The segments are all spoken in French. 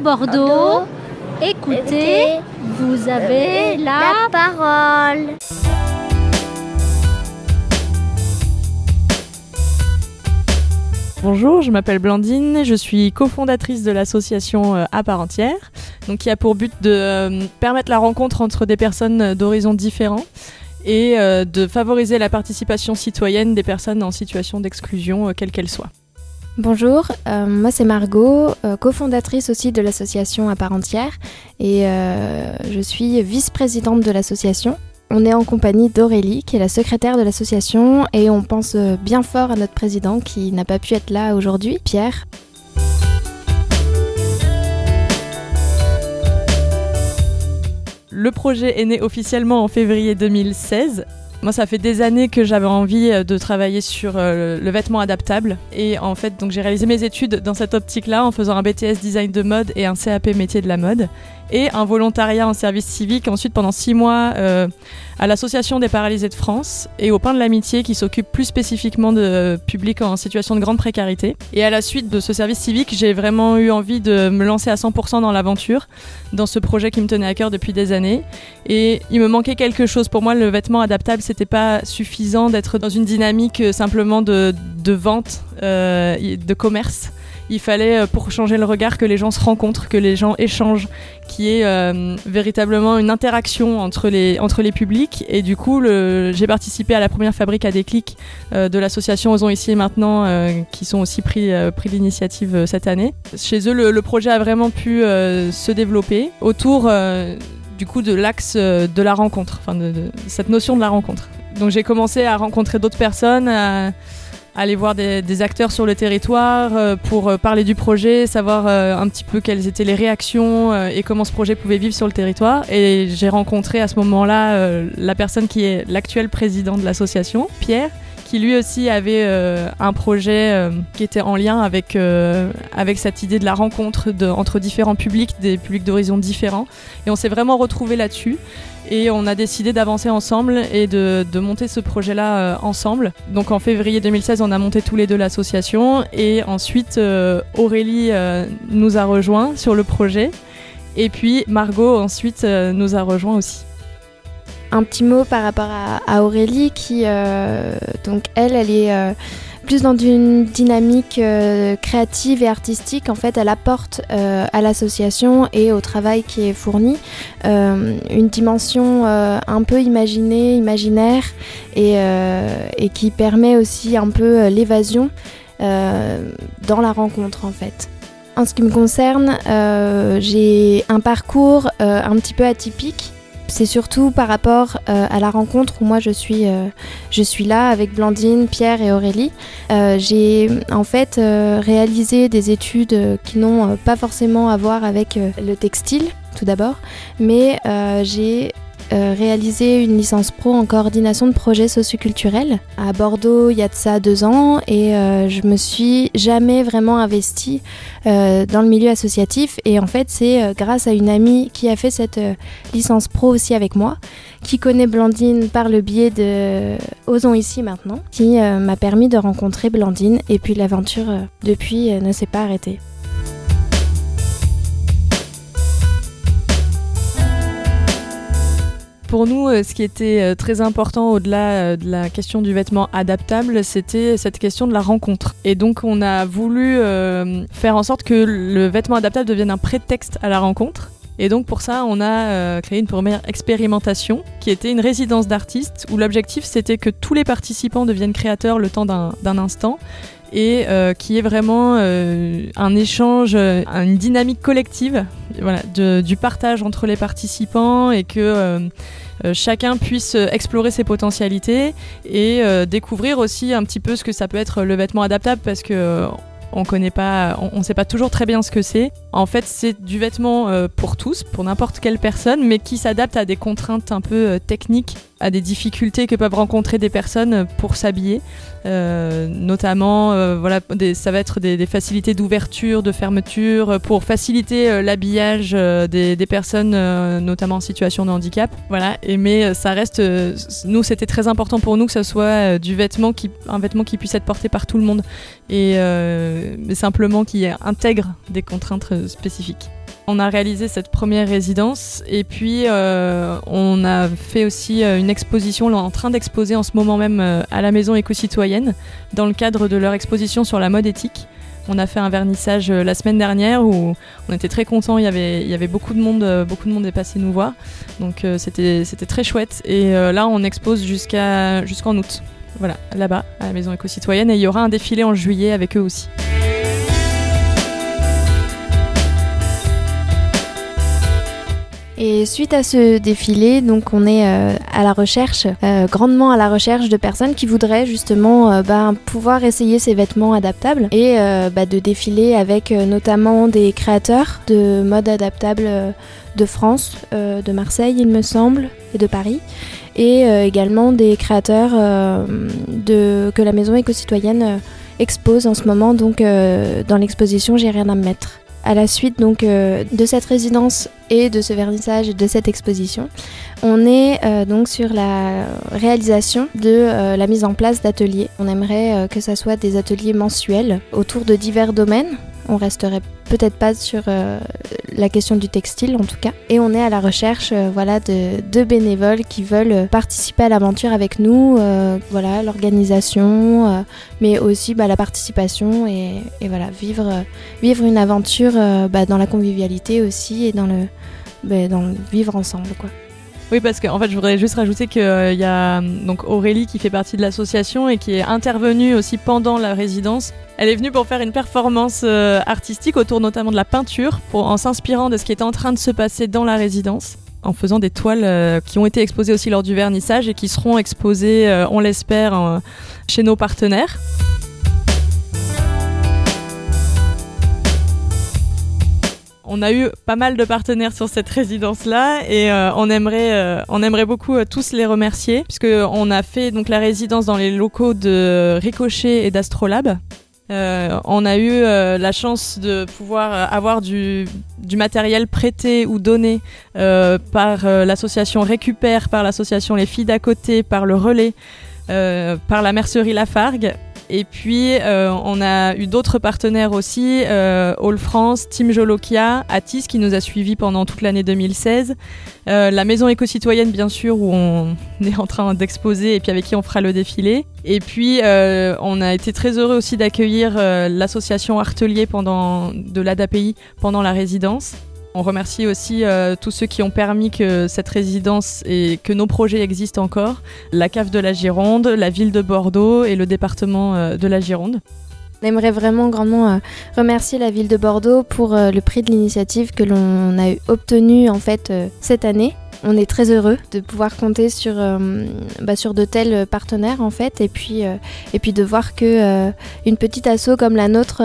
Bordeaux. Écoutez, vous avez la... parole. Bonjour, je m'appelle Blandine, je suis cofondatrice de l'association euh, à part entière, qui a pour but de euh, permettre la rencontre entre des personnes d'horizons différents et euh, de favoriser la participation citoyenne des personnes en situation d'exclusion, quelle qu'elle soit. Bonjour, moi c'est Margot, cofondatrice aussi de l'association à part entière et je suis vice-présidente de l'association. On est en compagnie d'Aurélie, qui est la secrétaire de l'association, et on pense bien fort à notre président qui n'a pas pu être là aujourd'hui, Pierre. Le projet est né officiellement en février 2016 moi, ça fait des années que j'avais envie euh, de travailler sur euh, le vêtement adaptable. Et en fait, donc j'ai réalisé mes études dans cette optique-là en faisant un BTS design de mode et un CAP métier de la mode. Et un volontariat en service civique ensuite pendant six mois euh, à l'Association des paralysés de France et au Pain de l'Amitié qui s'occupe plus spécifiquement de publics en situation de grande précarité. Et à la suite de ce service civique, j'ai vraiment eu envie de me lancer à 100% dans l'aventure, dans ce projet qui me tenait à cœur depuis des années. Et il me manquait quelque chose. Pour moi, le vêtement adaptable, c'était pas suffisant d'être dans une dynamique euh, simplement de, de vente, euh, de commerce il fallait euh, pour changer le regard que les gens se rencontrent, que les gens échangent, qu'il y ait véritablement une interaction entre les, entre les publics. Et du coup, j'ai participé à la première fabrique à déclic euh, de l'association Osons ici et maintenant, qui sont aussi pris, pris l'initiative cette année. Chez eux, le, projet a vraiment pu se développer autour du coup de l'axe de la rencontre, enfin de, cette notion de la rencontre. Donc j'ai commencé à rencontrer d'autres personnes aller voir des, acteurs sur le territoire euh, pour euh, parler du projet, savoir euh, un petit peu quelles étaient les réactions et comment ce projet pouvait vivre sur le territoire. Et j'ai rencontré à ce moment-là la personne qui est l'actuel président de l'association, Pierre qui lui aussi avait un projet qui était en lien avec, avec cette idée de la rencontre de, entre différents publics, des publics d'horizons différents. Et on s'est vraiment retrouvé là-dessus. Et on a décidé d'avancer ensemble et de, monter ce projet-là euh, ensemble. Donc en février 2016, on a monté tous les deux l'association. Et ensuite, euh, Aurélie euh, nous a rejoints sur le projet. Et puis Margot ensuite nous a rejoints aussi. Un petit mot par rapport à, Aurélie qui, donc elle, elle est plus dans une dynamique euh, créative et artistique. En fait, elle apporte euh, à l'association et au travail qui est fourni euh, une dimension un peu imaginée, imaginaire et, et, qui permet aussi un peu l'évasion dans la rencontre en fait. En ce qui me concerne, j'ai un parcours un petit peu atypique c'est surtout par rapport euh, à la rencontre où moi je suis, euh, je suis là avec Blandine, Pierre et Aurélie. Euh, j'ai en fait réalisé des études qui n'ont pas forcément à voir avec le textile tout d'abord, mais j'ai euh, réalisé une licence pro en coordination de projets socioculturels. À Bordeaux il y a de ça deux ans et euh, je me suis jamais vraiment investie euh, dans le milieu associatif. Et en fait c'est grâce à une amie qui a fait cette licence pro aussi avec moi qui connaît Blandine par le biais de Osons ici maintenant qui m'a permis de rencontrer Blandine. Et puis l'aventure depuis ne s'est pas arrêtée. Pour nous, euh, ce qui était euh, très important au-delà euh, de la question du vêtement adaptable, c'était cette question de la rencontre. Et donc, on a voulu faire en sorte que le vêtement adaptable devienne un prétexte à la rencontre. Et donc pour ça, on a créé une première expérimentation qui était une résidence d'artistes où l'objectif c'était que tous les participants deviennent créateurs le temps d'un instant et qui est vraiment un échange, une dynamique collective voilà, du partage entre les participants et que euh, chacun puisse euh, explorer ses potentialités et euh, découvrir aussi un petit peu ce que ça peut être le vêtement adaptable parce que on connaît pas, on, sait pas toujours très bien ce que c'est. En fait, c'est du vêtement pour tous, pour n'importe quelle personne, mais qui s'adapte à des contraintes un peu techniques à des difficultés que peuvent rencontrer des personnes pour s'habiller. Euh, notamment, euh, voilà, ça va être des, facilités d'ouverture, de fermeture, pour faciliter euh, l'habillage des, personnes, notamment en situation de handicap. Voilà. Mais ça reste, nous, c'était très important pour nous que ce soit du vêtement qui, un vêtement qui puisse être porté par tout le monde et simplement qui intègre des contraintes spécifiques. On a réalisé cette première résidence et puis euh, on a fait aussi euh, une exposition, on est en train d'exposer en ce moment même euh, à la Maison éco-citoyenne dans le cadre de leur exposition sur la mode éthique. On a fait un vernissage la semaine dernière où on était très contents, il y avait, beaucoup de monde, beaucoup de monde est passé nous voir. Donc c'était, très chouette et là on expose jusqu'en août. Voilà, là-bas, à la Maison éco-citoyenne et il y aura un défilé en juillet avec eux aussi. Et suite à ce défilé, donc on est euh, à la recherche, euh, grandement à la recherche de personnes qui voudraient justement euh, bah, pouvoir essayer ces vêtements adaptables et bah, de défiler avec notamment des créateurs de mode adaptable de France, de Marseille il me semble, et de Paris, et également des créateurs de, que la Maison éco-citoyenne expose en ce moment. Donc dans l'exposition J'ai rien à me mettre à la suite donc euh, de cette résidence et de ce vernissage et de cette exposition, on est euh, donc sur la réalisation de euh, la mise en place d'ateliers. On aimerait que ça soit des ateliers mensuels autour de divers domaines on resterait peut-être pas sur euh, la question du textile en tout cas. Et on est à la recherche euh, voilà, de, bénévoles qui veulent participer à l'aventure avec nous, euh, voilà, l'organisation, mais aussi bah, la participation et, voilà, vivre, une aventure bah, dans la convivialité aussi et dans le, bah, vivre ensemble. Oui, parce qu'en en fait, je voudrais juste rajouter qu'il y a donc Aurélie qui fait partie de l'association et qui est intervenue aussi pendant la résidence elle est venue pour faire une performance euh, artistique autour notamment de la peinture, en s'inspirant de ce qui était en train de se passer dans la résidence, en faisant des toiles euh, qui ont été exposées aussi lors du vernissage et qui seront exposées, euh, on l'espère, chez nos partenaires. On a eu pas mal de partenaires sur cette résidence-là et on aimerait, beaucoup tous les remercier puisque on a fait donc la résidence dans les locaux de Ricochet et d'Astrolabe. Euh, on a eu euh, la chance de pouvoir euh, avoir du, matériel prêté ou donné par l'association Récupère, par l'association Les Filles d'à côté, par le Relais, par la mercerie Lafargue et puis, euh, on a eu d'autres partenaires aussi, euh, All France, Team Jolokia, Atis qui nous a suivis pendant toute l'année 2016, euh, la Maison éco-citoyenne bien sûr où on est en train d'exposer et puis avec qui on fera le défilé. Et puis, on a été très heureux aussi d'accueillir l'association Artelier de l'ADAPI pendant la résidence. On remercie aussi euh, tous ceux qui ont permis que cette résidence et que nos projets existent encore, la CAF de la Gironde, la ville de Bordeaux et le département euh, de la Gironde. On aimerait vraiment grandement euh, remercier la ville de Bordeaux pour le prix de l'initiative que l'on a obtenu en fait cette année on est très heureux de pouvoir compter sur, euh, bah, sur de tels partenaires en fait et puis, euh, et puis de voir que euh, une petite asso comme la nôtre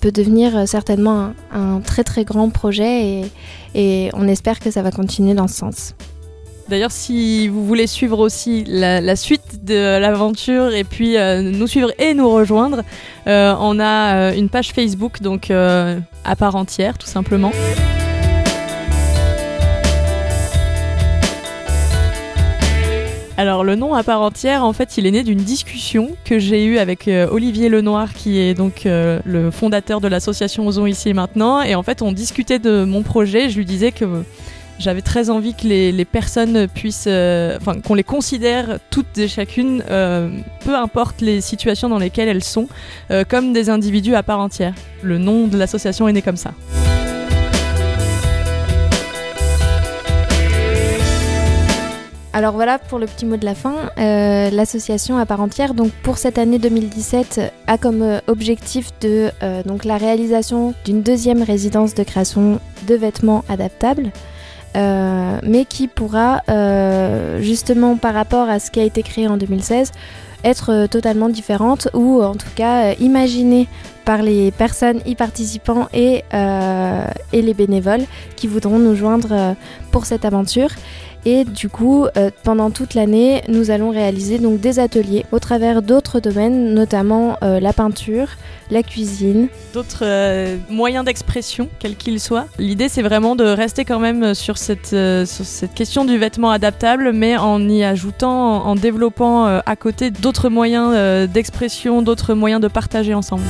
peut devenir certainement un, très très grand projet et, on espère que ça va continuer dans ce sens. D'ailleurs, si vous voulez suivre aussi la, suite de l'aventure et puis nous suivre et nous rejoindre, on a une page Facebook donc à part entière tout simplement. Alors le nom à part entière, en fait, il est né d'une discussion que j'ai eue avec euh, Olivier Lenoir, qui est donc euh, le fondateur de l'association Osons ici et maintenant. Et en fait, on discutait de mon projet. Je lui disais que j'avais très envie que les, personnes puissent, euh, enfin, qu'on les considère toutes et chacune, peu importe les situations dans lesquelles elles sont, comme des individus à part entière. Le nom de l'association est né comme ça. Alors voilà pour le petit mot de la fin. Euh, l'association à part entière, donc pour cette année 2017, a comme euh, objectif de euh, donc la réalisation d'une deuxième résidence de création de vêtements adaptables. Mais qui pourra justement par rapport à ce qui a été créé en 2016 être totalement différente ou en tout cas imaginée par les personnes y participant et, et les bénévoles qui voudront nous joindre pour cette aventure. Et du coup, euh, pendant toute l'année, nous allons réaliser donc des ateliers au travers d'autres domaines, notamment euh, la peinture, la cuisine. D'autres euh, moyens d'expression, quels qu'ils soient. L'idée, c'est vraiment de rester quand même sur cette, sur cette question du vêtement adaptable, mais en y ajoutant, en développant à côté d'autres moyens d'expression, d'autres moyens de partager ensemble.